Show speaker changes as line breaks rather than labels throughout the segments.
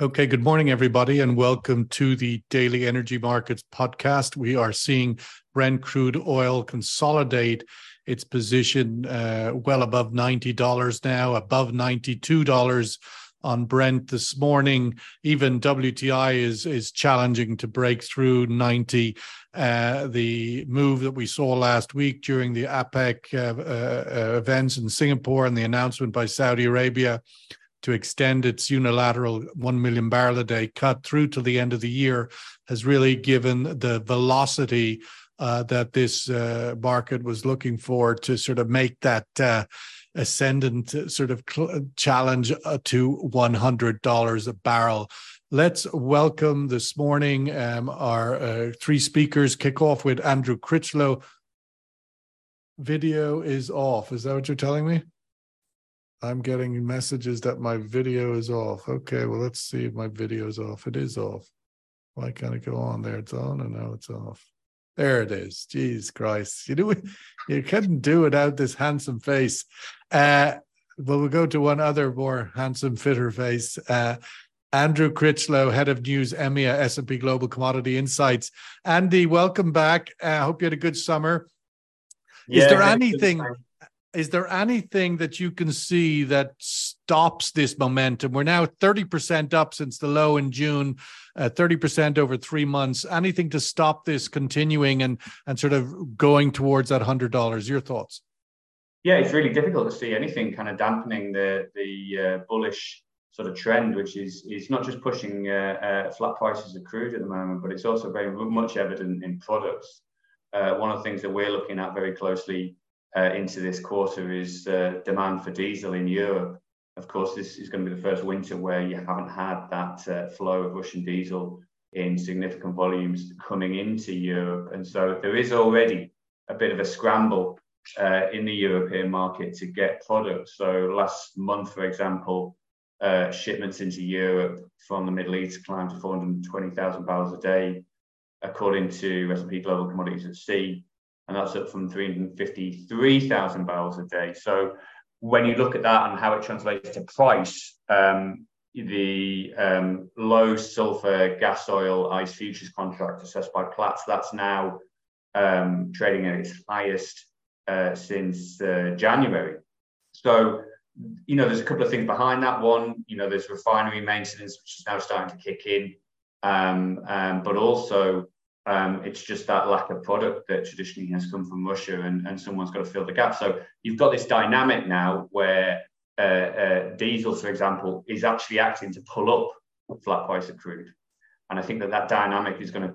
Okay, good morning, everybody, and welcome to the Daily Energy Markets podcast. We are seeing Brent crude oil consolidate its position uh, well above $90 now, above $92 on Brent this morning. Even WTI is is challenging to break through 90. Uh, the move that we saw last week during the APEC uh, uh, events in Singapore and the announcement by Saudi Arabia to extend its unilateral 1 million barrel a day cut through to the end of the year has really given the velocity uh, that this uh, market was looking for to sort of make that uh, ascendant sort of cl- challenge uh, to $100 a barrel. Let's welcome this morning um, our uh, three speakers. Kick off with Andrew Critchlow. Video is off. Is that what you're telling me? I'm getting messages that my video is off. Okay, well, let's see if my video is off. It is off. Why can't it go on there? It's on and now it's off. There it is. Jeez Christ. You know, you couldn't do without this handsome face. Uh, well, we'll go to one other more handsome, fitter face. Uh, Andrew Critchlow, head of news, EMEA, S&P Global Commodity Insights. Andy, welcome back. I uh, hope you had a good summer. Yeah, is there anything? Is there anything that you can see that stops this momentum? We're now 30% up since the low in June, uh, 30% over three months. Anything to stop this continuing and, and sort of going towards that $100? Your thoughts?
Yeah, it's really difficult to see anything kind of dampening the, the uh, bullish sort of trend, which is, is not just pushing uh, uh flat prices of crude at the moment, but it's also very much evident in products. Uh, one of the things that we're looking at very closely uh, into this quarter is uh, demand for diesel in Europe. Of course, this is going to be the first winter where you haven't had that uh, flow of Russian diesel in significant volumes coming into Europe. And so there is already a bit of a scramble uh, in the European market to get products. So last month, for example, uh, shipments into Europe from the Middle East climbed to 420,000 barrels a day, according to S&P Global Commodities at Sea and that's up from 353,000 barrels a day. So when you look at that and how it translates to price, um, the um, low sulfur gas oil ICE futures contract assessed by Platts, that's now um, trading at its highest uh, since uh, January. So, you know, there's a couple of things behind that. One, you know, there's refinery maintenance, which is now starting to kick in, um, um, but also um, it's just that lack of product that traditionally has come from Russia, and, and someone's got to fill the gap. So you've got this dynamic now where uh, uh, diesel, for example, is actually acting to pull up flat price of crude, and I think that that dynamic is going to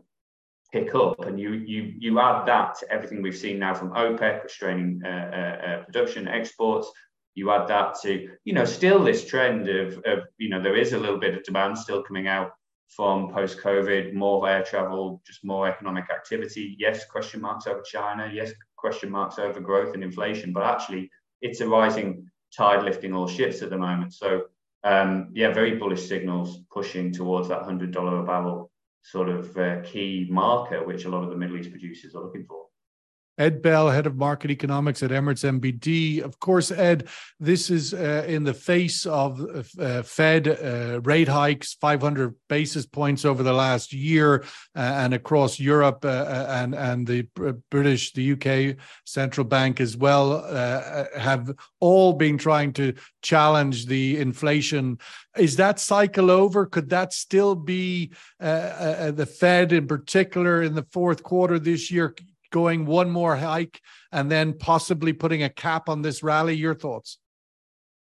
pick up. And you you you add that to everything we've seen now from OPEC restraining uh, uh, uh, production, exports. You add that to you know still this trend of, of you know there is a little bit of demand still coming out from post COVID, more air travel, just more economic activity. Yes, question marks over China. Yes, question marks over growth and inflation. But actually, it's a rising tide lifting all ships at the moment. So, um, yeah, very bullish signals pushing towards that $100 a barrel sort of uh, key marker, which a lot of the Middle East producers are looking for.
Ed Bell, head of market economics at Emirates NBD. Of course, Ed, this is uh, in the face of uh, Fed uh, rate hikes, 500 basis points over the last year, uh, and across Europe uh, uh, and and the British, the UK central bank as well have all been trying to challenge the inflation. Is that cycle over? Could that still be the Fed in particular in the fourth quarter this year? Going one more hike and then possibly putting a cap on this rally? Your thoughts?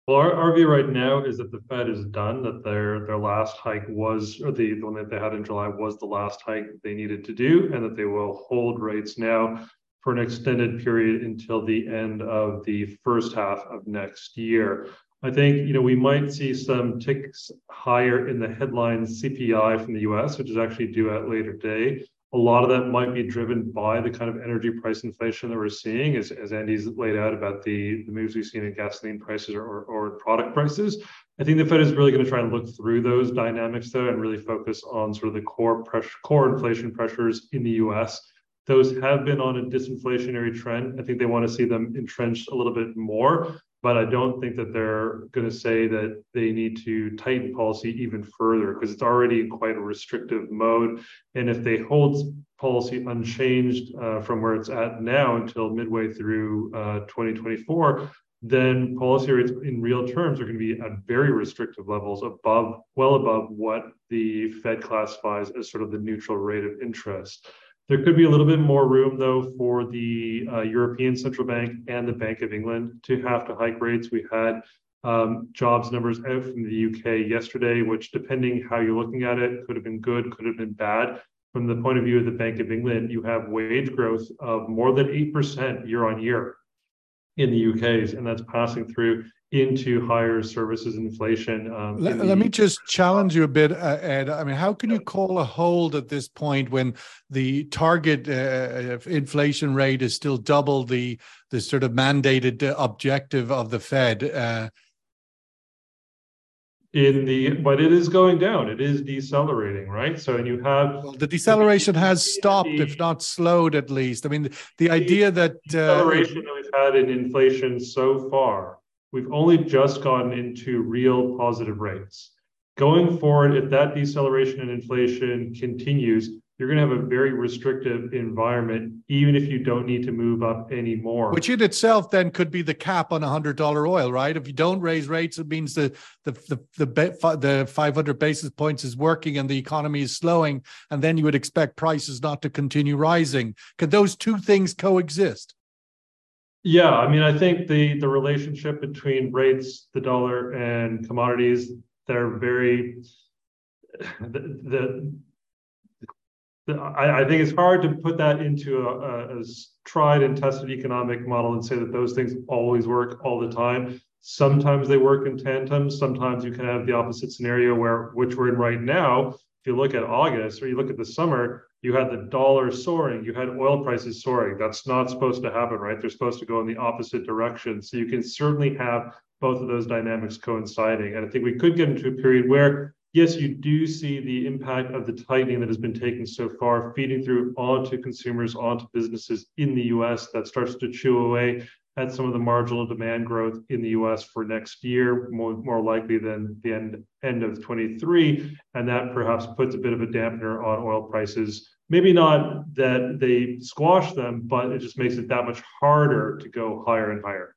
Well, our, our, view right now is that the Fed is done, that their their last hike was, or the, the one that they had in July was the last hike they needed to do, and that they will hold rates now for an extended period until the end of the first half of next year. I think you know we might see some ticks higher in the headline CPI from the US, which is actually due at later day a lot of that might be driven by the kind of energy price inflation that we're seeing, as, as Andy's laid out about the, the moves we've seen in gasoline prices or, or, or product prices. I think the Fed is really going to try and look through those dynamics though and really focus on sort of the core pressure, core inflation pressures in the US. Those have been on a disinflationary trend. I think they want to see them entrenched a little bit more. But I don't think that they're going to say that they need to tighten policy even further because it's already in quite a restrictive mode. And if they hold policy unchanged uh, from where it's at now until midway through uh, 2024, then policy rates in real terms are going to be at very restrictive levels above, well above what the Fed classifies as sort of the neutral rate of interest. There could be a little bit more room, though, for the uh, European Central Bank and the Bank of England to have to hike rates. We had um, jobs numbers out from the UK yesterday, which, depending how you're looking at it, could have been good, could have been bad. From the point of view of the Bank of England, you have wage growth of more than 8% year on year in the UK's, and that's passing through into higher services inflation. Um,
let,
the-
let, me just challenge you a bit, uh, Ed. I mean, how can you call a hold at this point when the target uh, inflation rate is still double the the sort of mandated uh, objective of the Fed? Uh,
in the but it is going down it is decelerating right so and you have
well, the deceleration has stopped the, if not slowed at least i mean the, the idea that
uh, deceleration that we've had in inflation so far we've only just gotten into real positive rates going forward if that deceleration in inflation continues you're going to have a very restrictive environment, even if you don't need to move up anymore.
Which in itself then could be the cap on hundred dollar oil, right? If you don't raise rates, it means the the the the, the five hundred basis points is working and the economy is slowing, and then you would expect prices not to continue rising. Could those two things coexist?
Yeah, I mean, I think the the relationship between rates, the dollar, and commodities, they're very the, the I, I, think it's hard to put that into a, a, a, tried and tested economic model and say that those things always work all the time. Sometimes they work in tandem. Sometimes you can have the opposite scenario where, which we're in right now. If you look at August or you look at the summer, you had the dollar soaring, you had oil prices soaring. That's not supposed to happen, right? They're supposed to go in the opposite direction. So you can certainly have both of those dynamics coinciding. And I think we could get into a period where yes, you do see the impact of the tightening that has been taken so far feeding through onto consumers, onto businesses in the US that starts to chew away at some of the marginal demand growth in the US for next year, more, more likely than the end, end of 23. And that perhaps puts a bit of a dampener on oil prices. Maybe not that they squash them, but it just makes it that much harder to go higher and higher.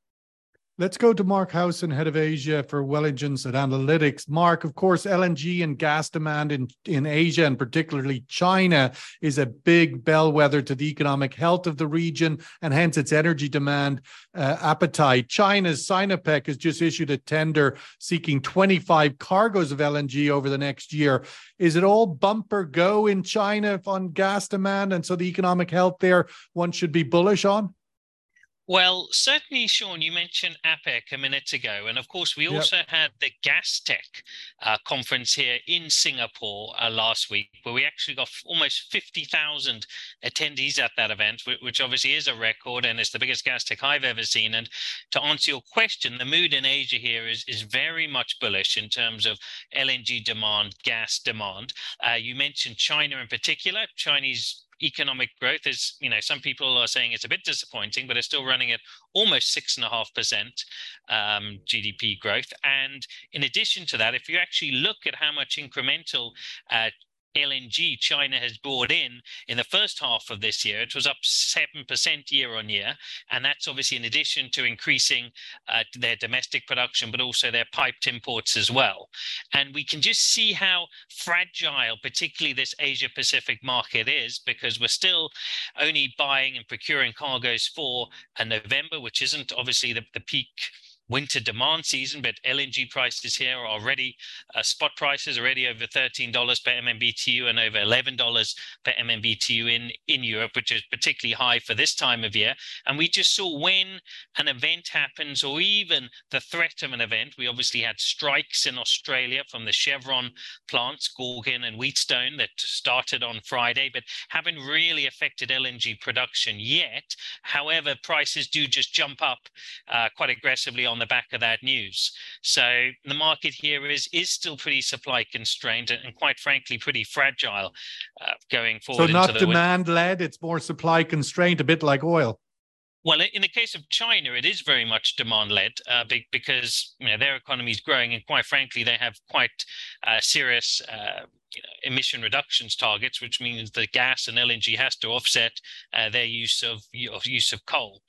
Let's go to Marc Howson, head of Asia for Welligence Analytics. Marc, of course, LNG and gas demand in, in Asia and particularly China is a big bellwether to the economic health of the region and hence its energy demand uh, appetite. China's Sinopec has just issued a tender seeking 25 cargoes of LNG over the next year. Is it all bumper go in China on gas demand? And so the economic health there, one should be bullish on?
Well, certainly, Sean, you mentioned APEC a minute ago. And of course, we also yep. had the Gastech uh, conference here in Singapore uh, last week, where we actually got almost 50,000 attendees at that event, which obviously is a record and it's the biggest Gastech I've ever seen. And to answer your question, the mood in Asia here is, is very much bullish in terms of LNG demand, gas demand. Uh, you mentioned China in particular. Chinese economic growth is, you know, some people are saying it's a bit disappointing, but it's still running at almost six and a half percent um, GDP growth. And in addition to that, if you actually look at how much incremental uh, LNG China has brought in in the first half of this year. It was up 7% year on year. And that's obviously in addition to increasing uh, their domestic production, but also their piped imports as well. And we can just see how fragile, particularly this Asia Pacific market is, because we're still only buying and procuring cargoes for a November, which isn't obviously the, the peak winter demand season, but LNG prices here are already uh, spot prices already over $13 per MMBTU and over $11 per MMBTU in, in Europe, which is particularly high for this time of year. And we just saw when an event happens or even the threat of an event, we obviously had strikes in Australia from the Chevron plants, Gorgon and Wheatstone, that started on Friday, but haven't really affected LNG production yet. However, prices do just jump up uh, quite aggressively on the back of that news. So the market here is is still pretty supply constrained and, and quite frankly pretty fragile uh, going forward.
So not demand led; it's more supply constrained, a bit like oil.
Well, in the case of China, it is very much demand led uh, because you know, their economy is growing, and quite frankly, they have quite uh, serious uh, you know, emission reductions targets, which means the gas and LNG has to offset uh, their use of, of use of coal.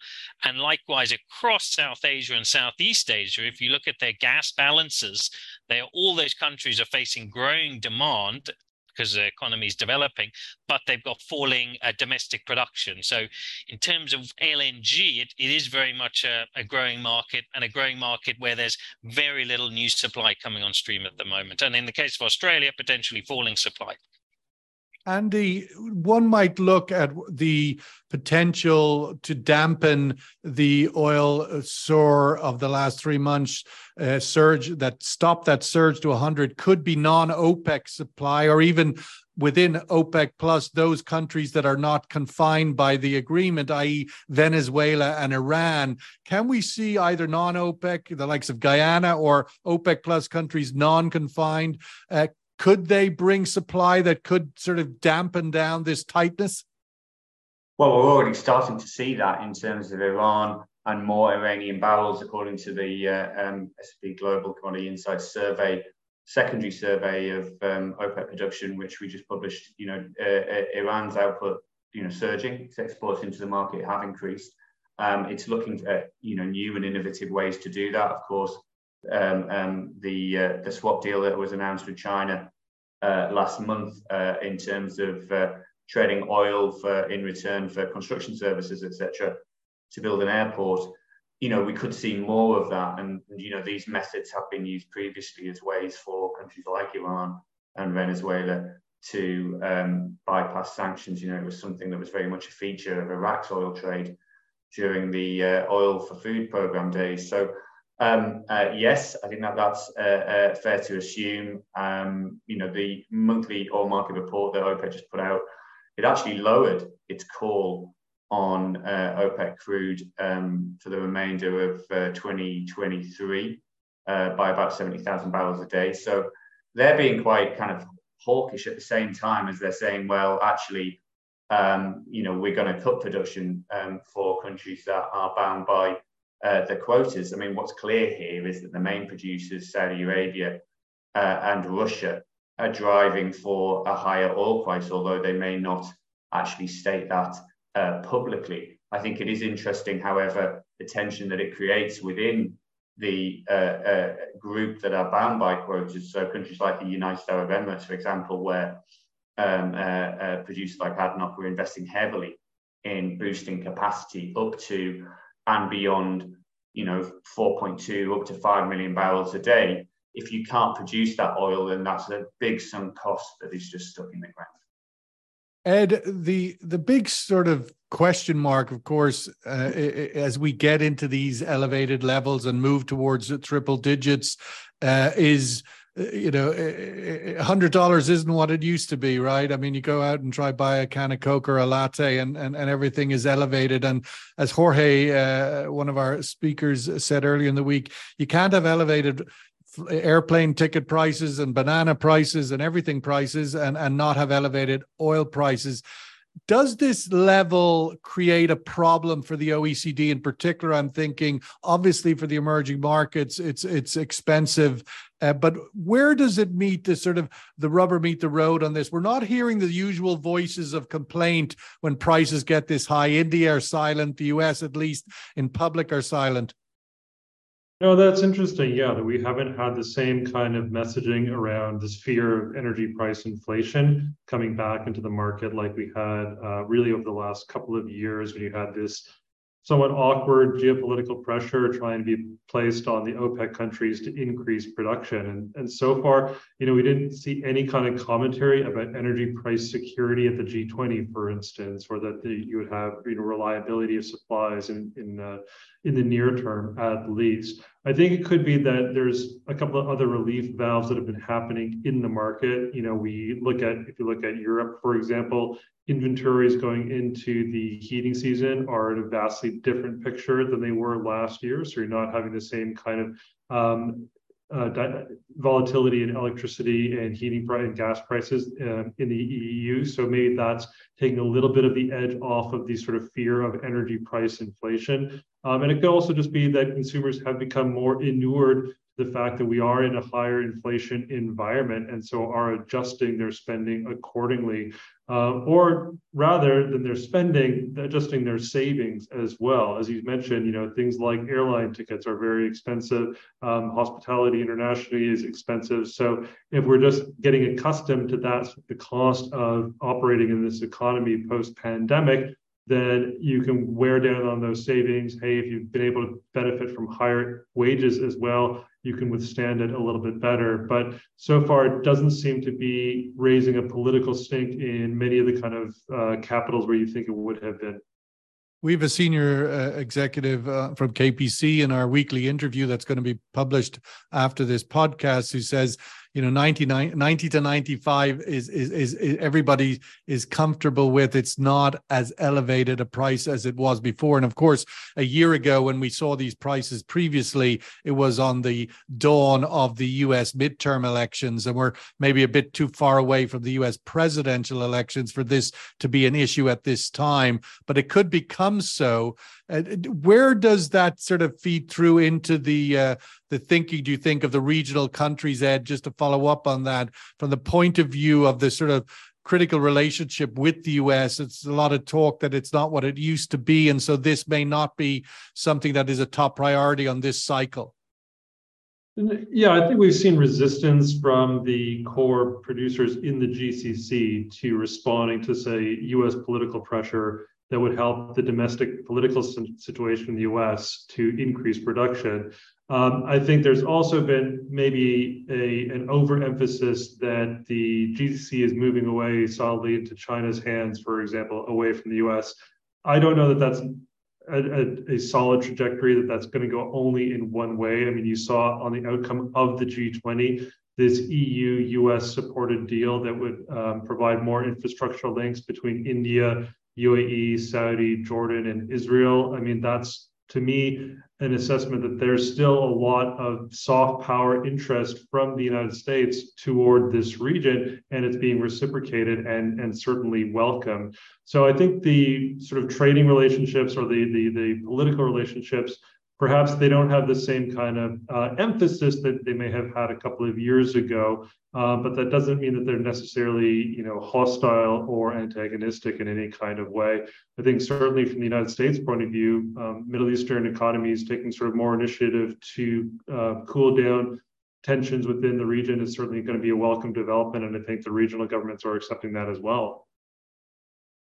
And likewise, across South Asia and Southeast Asia, if you look at their gas balances, they are, all those countries are facing growing demand because the economy is developing, but they've got falling uh, domestic production. So, in terms of LNG, it, it is very much a, a, growing market and a growing market where there's very little new supply coming on stream at the moment. And in the case of Australia, potentially falling supply.
Andy, one might look at the potential to dampen the oil soar of the last three months uh, surge that stopped that surge to 100 could be non-OPEC supply or even within OPEC plus those countries that are not confined by the agreement, i.e., Venezuela and Iran. Can we see either non OPEC, the likes of Guyana, or OPEC plus countries non confined, uh, could they bring supply that could sort of dampen down this tightness?
Well, we're already starting to see that in terms of Iran and more Iranian barrels, according to the uh, um, S&P Global Commodity Insights survey, secondary survey of um, OPEC production, which we just published. You know, uh, uh, Iran's output, you know, surging. Its exports into the market have increased. Um, it's looking at you know new and innovative ways to do that. Of course, um, um, the uh, the swap deal that was announced with China uh, last month uh, in terms of uh, trading oil for in return for construction services, etc., to build an airport. You know, we could see more of that, and you know, these methods have been used previously as ways for countries like Iran and Venezuela to um, bypass sanctions. You know, it was something that was very much a feature of Iraq's oil trade during the uh, oil for food program days. So um, uh, yes, I think that that's uh, uh, fair to assume. Um, you know, the monthly oil market report that OPEC just put out, it actually lowered its call on uh, OPEC crude um, for the remainder of uh, 2023 uh, by about 70,000 barrels a day. So they're being quite kind of hawkish at the same time as they're saying, well, actually, um, you know, we're going to cut production um, for countries that are bound by uh, the quotas, I mean, what's clear here is that the main producers, Saudi Arabia uh, and Russia, are driving for a higher oil price, although they may not actually state that uh, publicly. I think it is interesting, however, the tension that it creates within the uh, uh, group that are bound by quotas. So countries like the United Arab Emirates, for example, where um, uh, producers like ADNOC are investing heavily in boosting capacity up to and beyond, you know, 4.2 up to 5 million barrels a day. If you can't produce that oil, then that's a big sunk cost that is just stuck in the ground.
Ed, the the big sort of question mark, of course, uh, as we get into these elevated levels and move towards triple digits, uh, is you know, hundred dollars isn't what it used to be, right? I mean, you go out and try buy a can of Coke or a latte, and and, and everything is elevated. And as Jorge, uh, one of our speakers, said earlier in the week, you can't have elevated airplane ticket prices and banana prices and everything prices, and and not have elevated oil prices does this level create a problem for the OECD in particular? I'm thinking, obviously, for the emerging markets, it's it's expensive, uh, but where does it meet the sort of the rubber meet the road on this? We're not hearing the usual voices of complaint when prices get this high. India are silent, the US, at least in public, are silent.
No, that's interesting. Yeah, that we haven't had the same kind of messaging around this fear of energy price inflation coming back into the market like we had uh, really over the last couple of years when you had this somewhat awkward geopolitical pressure trying to be placed on the OPEC countries to increase production. And, and so far, you know, we didn't see any kind of commentary about energy price security at the G20, for instance, or that the, you would have, you know, reliability of supplies in, in, uh, in the near term at least. I think it could be that there's a couple of other relief valves that have been happening in the market. You know, we look at, if you look at Europe, for example, inventories going into the heating season are in a vastly different picture than they were last year. So you're not having the same kind of um, volatility in electricity and heating price and gas prices uh, in the EU. So maybe that's taking a little bit of the edge off of the sort of fear of energy price inflation. Um, and it could also just be that consumers have become more inured the fact that we are in a higher inflation environment and so are adjusting their spending accordingly, uh, or rather than their spending, adjusting their savings as well. As you mentioned, you know things like airline tickets are very expensive. Um, hospitality internationally is expensive. So if we're just getting accustomed to that, the cost of operating in this economy post pandemic, then you can wear down on those savings. Hey, if you've been able to benefit from higher wages as well, you can withstand it a little bit better. But so far, it doesn't seem to be raising a political stink in many of the kind of uh, capitals where you think it would have been.
We have a senior uh, executive uh, from KPC in our weekly interview that's going to be published after this podcast who says you know 99 90 to 95 is, is is is everybody is comfortable with. It's not as elevated a price as it was before. And of course a year ago when we saw these prices previously it was on the dawn of the US midterm elections and we're maybe a bit too far away from the US presidential elections for this to be an issue at this time. But it could become so uh, where does that sort of feed through into the uh, the thinking? Do you think of the regional countries, Ed? Just to follow up on that, from the point of view of the sort of critical relationship with the US. It's a lot of talk that it's not what it used to be. And so this may not be something that is a top priority on this cycle.
Yeah, I think we've seen resistance from the core producers in the GCC to responding to, say, US political pressure that would help the domestic political situation in the US to increase production. Um, I think there's also been maybe a, an overemphasis that the GCC is moving away solidly into China's hands, for example, away from the US. I don't know that that's a, a, a solid trajectory, that that's going to go only in one way. I mean, you saw on the outcome of the G20 this EU US supported deal that would um, provide more infrastructural links between India, UAE, Saudi, Jordan, and Israel. I mean, that's to me an assessment that there's still a lot of soft power interest from the United States toward this region, and it's being reciprocated and, and certainly welcome. So I think the sort of trading relationships or the, the, the political relationships perhaps they don't have the same kind of uh, emphasis that they may have had a couple of years ago. Uh, but that doesn't mean that they're necessarily, you know, hostile or antagonistic in any kind of way. I think certainly from the United States point of view, um, Middle Eastern economies taking sort of more initiative to uh, cool down tensions within the region is certainly going to be a welcome development, and I think the regional governments are accepting that as well.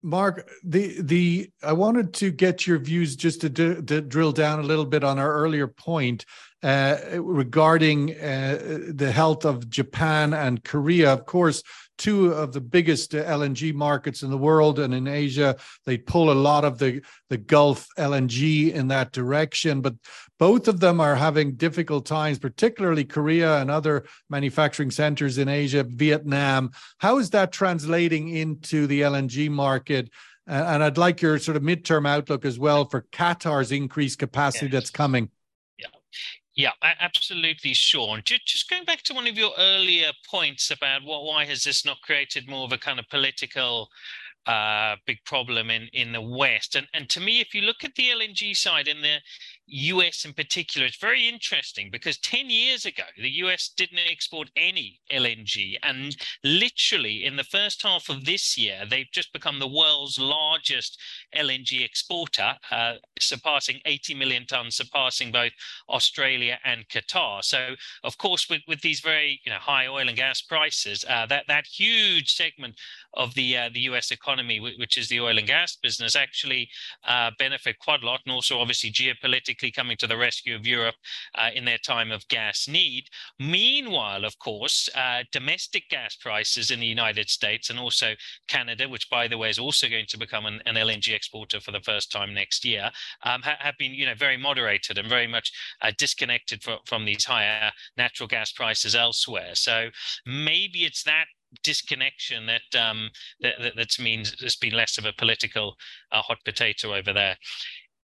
Marc, the the I wanted to get your views just to, to drill down a little bit on our earlier point uh, regarding uh, the health of Japan and Korea. Of course, two of the biggest uh, LNG markets in the world and in Asia. They pull a lot of the, the Gulf LNG in that direction, but both of them are having difficult times, particularly Korea and other manufacturing centers in Asia, Vietnam. How is that translating into the LNG market? and I'd like your sort of midterm outlook as well for Qatar's increased capacity yes. that's coming.
Yeah, absolutely, Sean. Just going back to one of your earlier points about what why has this not created more of a kind of political uh, big problem in in the West? And and to me, if you look at the LNG side in the US in particular, it's very interesting because 10 years ago, the US didn't export any LNG. And literally, in the first half of this year, they've just become the world's largest LNG exporter, uh, surpassing 80 million tons, surpassing both Australia and Qatar. So, of course, with, with these very you know, high oil and gas prices, uh, that, that huge segment of the uh, the US economy, which is the oil and gas business, actually uh, benefit quite a lot, and also obviously geopolitically coming to the rescue of Europe uh, in their time of gas need. Meanwhile, of course, uh, domestic gas prices in the United States and also Canada, which by the way is also going to become an, an LNG exporter for the first time next year, um, ha- have been you know very moderated and very much uh, disconnected from, from these higher natural gas prices elsewhere. So maybe it's that disconnection that um, that, that that's means there's been less of a political uh, hot potato over there.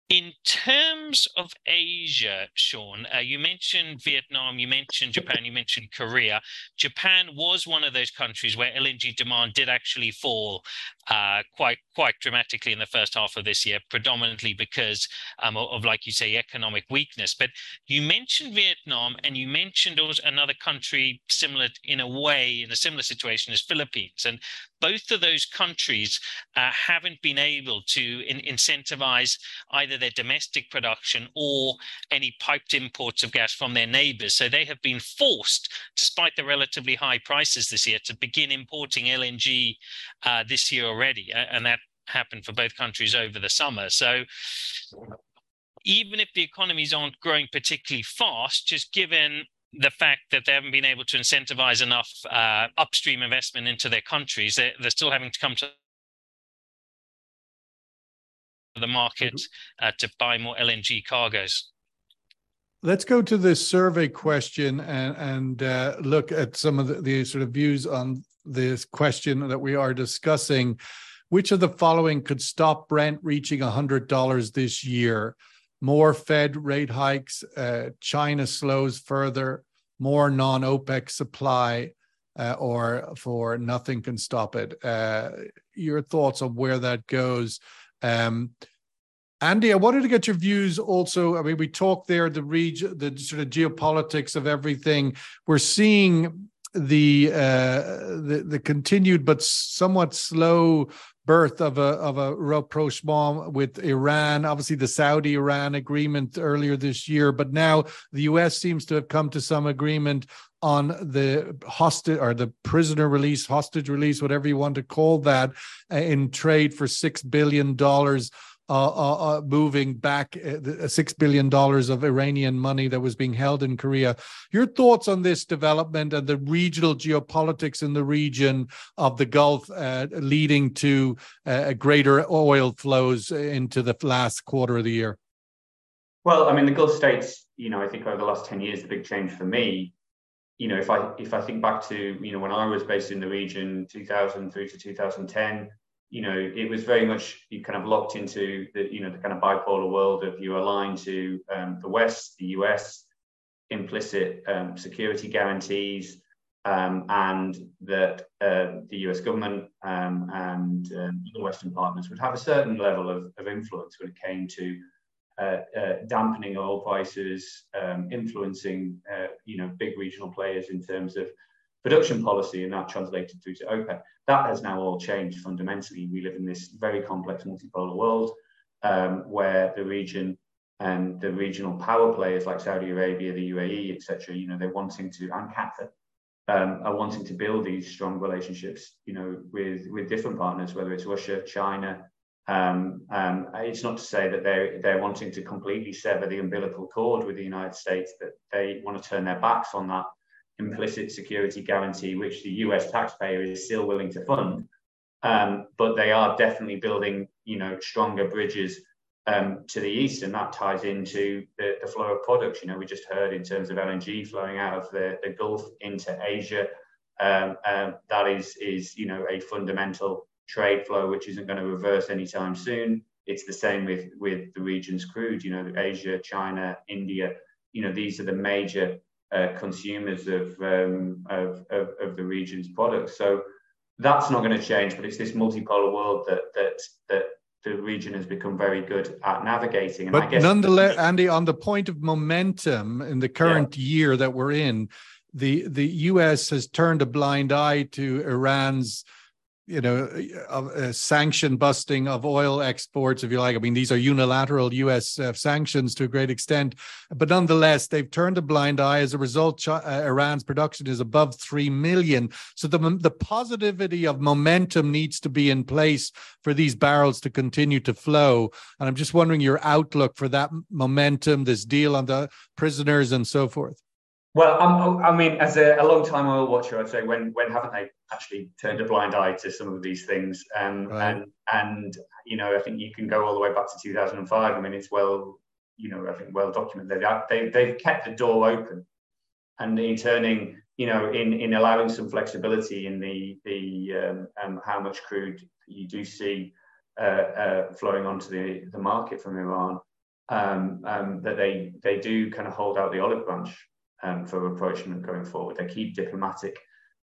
In terms of Asia, Sean, uh, you mentioned Vietnam, you mentioned Japan, you mentioned Korea. Japan was one of those countries where LNG demand did actually fall uh, quite quite dramatically in the first half of this year, predominantly because um, of, like you say, economic weakness. But you mentioned Vietnam, and you mentioned also another country similar in a way, in a similar situation as Philippines, and both of those countries uh, haven't been able to in- incentivize either their domestic production or any piped imports of gas from their neighbors. So they have been forced, despite the relatively high prices this year, to begin importing LNG uh, this year already. And that happened for both countries over the summer. So even if the economies aren't growing particularly fast, just given the fact that they haven't been able to incentivize enough uh, upstream investment into their countries, they're, they're still having to come to the market mm-hmm. uh, to buy more LNG cargoes.
Let's go to this survey question and, and uh, look at some of the, the, sort of views on this question that we are discussing. Which of the following could stop Brent reaching $100 this year? more Fed rate hikes, uh, China slows further, more non OPEC supply, uh, or for nothing can stop it. Uh, your thoughts on where that goes? Um, Andy, I wanted to get your views also. I mean, we talked there the region, the sort of geopolitics of everything. We're seeing the uh, the, the continued but somewhat slow birth of a of a rapprochement with Iran. Obviously, the Saudi Iran agreement earlier this year, but now the U.S. seems to have come to some agreement on the hostage or the prisoner release, hostage release, whatever you want to call that, uh, in trade for six billion dollars uh, uh, uh, moving back uh, six billion dollars of Iranian money that was being held in Korea. Your thoughts on this development and the regional geopolitics in the region of the Gulf, uh, leading to uh, greater oil flows into the last quarter of the year?
Well, I mean, the Gulf states. You know, I think over the last ten years, the big change for me you know, if I if I think back to you know when I was based in the region, 2000 through to 2010, you know, it was very much you kind of locked into the, you know, the kind of bipolar world of you align to um, the West, the US, implicit um, security guarantees, um, and that uh, the US government um, and um, the Western partners would have a certain level of, of influence when it came to uh, uh, dampening oil prices, um, influencing, uh, you know, big regional players in terms of production policy, and that translated through to OPEC. That has now all changed fundamentally. We live in this very complex multipolar world um, where the region and the regional power players like Saudi Arabia, the UAE, etc., you know, they're wanting to, and Qatar, um, are wanting to build these strong relationships, you know, with with different partners, whether it's Russia, China. Um, um, it's not to say that they're they're wanting to completely sever the umbilical cord with the United States, that they want to turn their backs on that implicit security guarantee, which the US taxpayer is still willing to fund. Um, but they are definitely building, you know, stronger bridges um, to the east, and that ties into the, the, flow of products. You know, we just heard in terms of LNG flowing out of the, the Gulf into Asia. Um, um, that is, is you know, a fundamental trade flow which isn't going to reverse anytime soon. It's the same with with the region's crude. You know, Asia, China, India. You know, these are the major uh, consumers of, um, of, of, of, the region's products. So that's not going to change, but it's this multipolar world that, that, that the region has become very good at navigating. And
but guess- nonetheless, Andy, on the point of momentum in the current yeah. year that we're in, the, the US has turned a blind eye to Iran's you know, uh, sanction busting of oil exports, if you like. I mean, these are unilateral U.S. Uh, sanctions to a great extent, but nonetheless, they've turned a blind eye. As a result, Ch- uh, Iran's production is above three million. So the the positivity of momentum needs to be in place for these barrels to continue to flow. And I'm just wondering your outlook for that momentum, this deal on the prisoners, and so forth.
Well, I'm, i mean, as a, a long time oil watcher, I'd say when when haven't they actually turned a blind eye to some of these things? Um, right. And and you know, I think you can go all the way back to 2005. I mean, it's well, you know, I think well documented. They they've kept the door open, and in turning, you know, in in allowing some flexibility in the the um, um, how much crude you do see uh, uh, flowing onto the the market from Iran um, um, that they they do kind of hold out the olive branch um, for rapprochement going forward. They keep diplomatic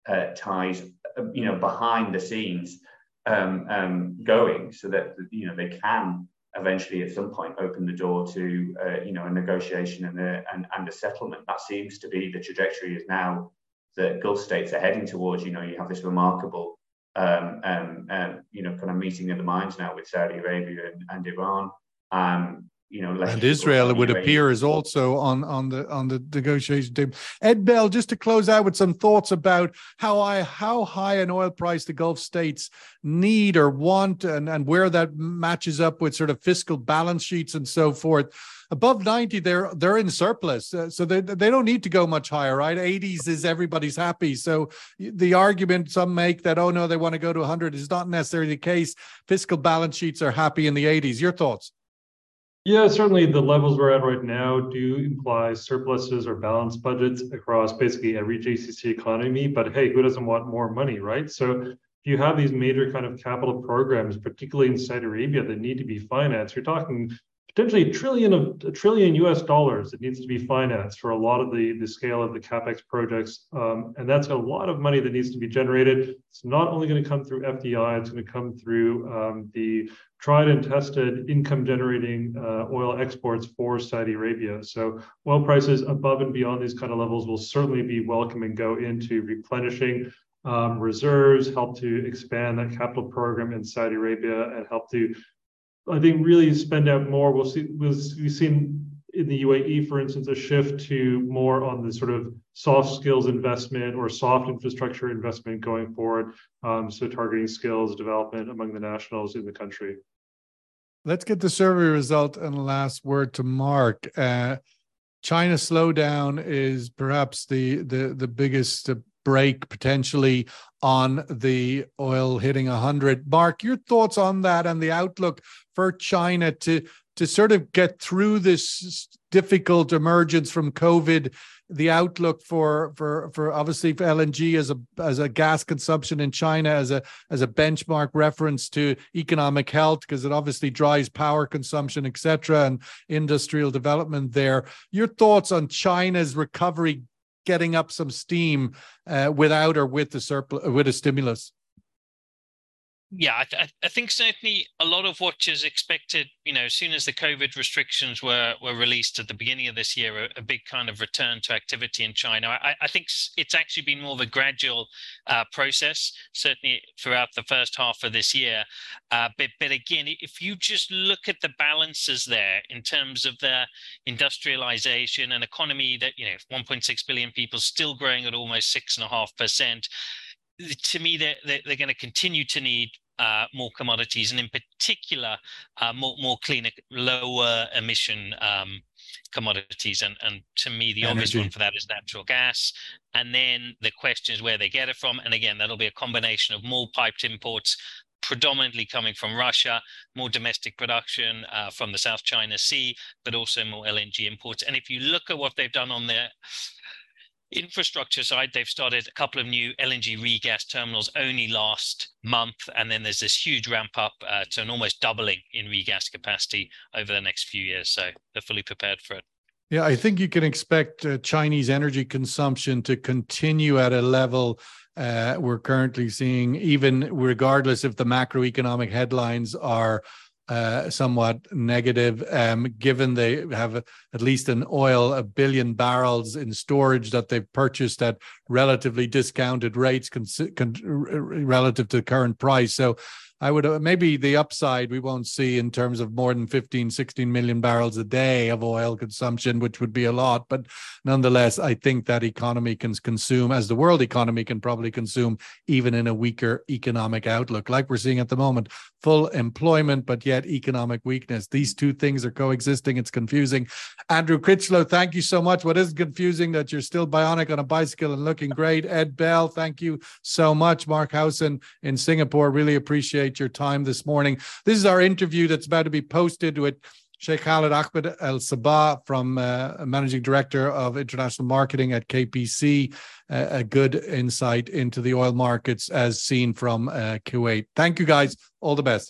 uh, ties, uh, you know, behind the scenes um, um, going, so that you know they can eventually at some point open the door to uh, you know a negotiation and a and, and a settlement. That seems to be the trajectory is now that Gulf states are heading towards. You know, you have this remarkable um, um, um, you know kind of meeting of the minds now with Saudi Arabia and, and Iran. Um, you know,
and Israel it would appear is also on on the on the negotiation table. Ed Bell, just to close out with some thoughts about how I how high an oil price the Gulf states need or want, and and where that matches up with sort of fiscal balance sheets and so forth. Above ninety, they're they're in surplus, uh, so they they don't need to go much higher, right? Eighties is everybody's happy. So the argument some make that oh no, they want to go to hundred is not necessarily the case. Fiscal balance sheets are happy in the eighties. Your thoughts?
Yeah, certainly the levels we're at right now do imply surpluses or balanced budgets across basically every GCC economy. But hey, who doesn't want more money, right? So if you have these major kind of capital programs, particularly in Saudi Arabia, that need to be financed, you're talking potentially a trillion of a trillion US dollars that needs to be financed for a lot of the, the scale of the capex projects. Um, and that's a lot of money that needs to be generated. It's not only going to come through FDI, it's going to come through um, the tried and tested income generating uh, oil exports for Saudi Arabia. So oil prices above and beyond these kind of levels will certainly be welcome and go into replenishing um, reserves, help to expand that capital program in Saudi Arabia, and help to I think really spend out more. We'll see. We'll, we've seen in the UAE, for instance, a shift to more on the sort of soft skills investment or soft infrastructure investment going forward. Um, so targeting skills development among the nationals in the country.
Let's get the survey result and last word to Marc. Uh, China slowdown is perhaps the the the biggest break potentially on the oil hitting 100. Marc, your thoughts on that and the outlook for China to to sort of get through this difficult emergence from COVID, the outlook for for for obviously for LNG as a as a gas consumption in China as a as a benchmark reference to economic health because it obviously drives power consumption, etc., and industrial development there. Your thoughts on China's recovery getting up some steam uh, without or with the surplus with a stimulus?
Yeah, I, th- I, think certainly a lot of what is expected, you know, as soon as the COVID restrictions were were released at the beginning of this year, a, a big kind of return to activity in China. I, I think it's actually been more of a gradual uh, process, certainly throughout the first half of this year. Uh, but but again, if you just look at the balances there in terms of the industrialization and economy, that you know, 1.6 billion people still growing at almost six and a half percent to me, they're, they're, they're going to continue to need uh, more commodities, and in particular, uh, more more cleaner, lower emission um, commodities. And and to me, the Energy. obvious one for that is natural gas. And then the question is where they get it from. And again, that'll be a combination of more piped imports, predominantly coming from Russia, more domestic production uh, from the South China Sea, but also more LNG imports. And if you look at what they've done on their infrastructure side, they've started a couple of new LNG regas terminals only last month, and then there's this huge ramp up uh, to an almost doubling in regas capacity over the next few years. So they're fully prepared for it.
Yeah, I think you can expect uh, Chinese energy consumption to continue at a level uh, we're currently seeing, even regardless if the macroeconomic headlines are uh, somewhat negative, um, given they have at least an oil a billion barrels in storage that they've purchased at relatively discounted rates con- con- relative to current price. So I would uh, maybe the upside we won't see in terms of more than 15, 16 million barrels a day of oil consumption, which would be a lot. But nonetheless, I think that economy can consume, as the world economy can probably consume, even in a weaker economic outlook, like we're seeing at the moment. Full employment, but yet economic weakness. These two things are coexisting. It's confusing. Andrew Critchlow, thank you so much. What is confusing that you're still bionic on a bicycle and looking great. Ed Bell, thank you so much. Marc Howson in Singapore, really appreciate appreciate your time this morning. This is our interview that's about to be posted with Sheikh Khalid Ahmed Al Sabah from uh, Managing Director of International Marketing at KPC. Uh, a good insight into the oil markets as seen from uh, Kuwait. Thank you, guys. All the best.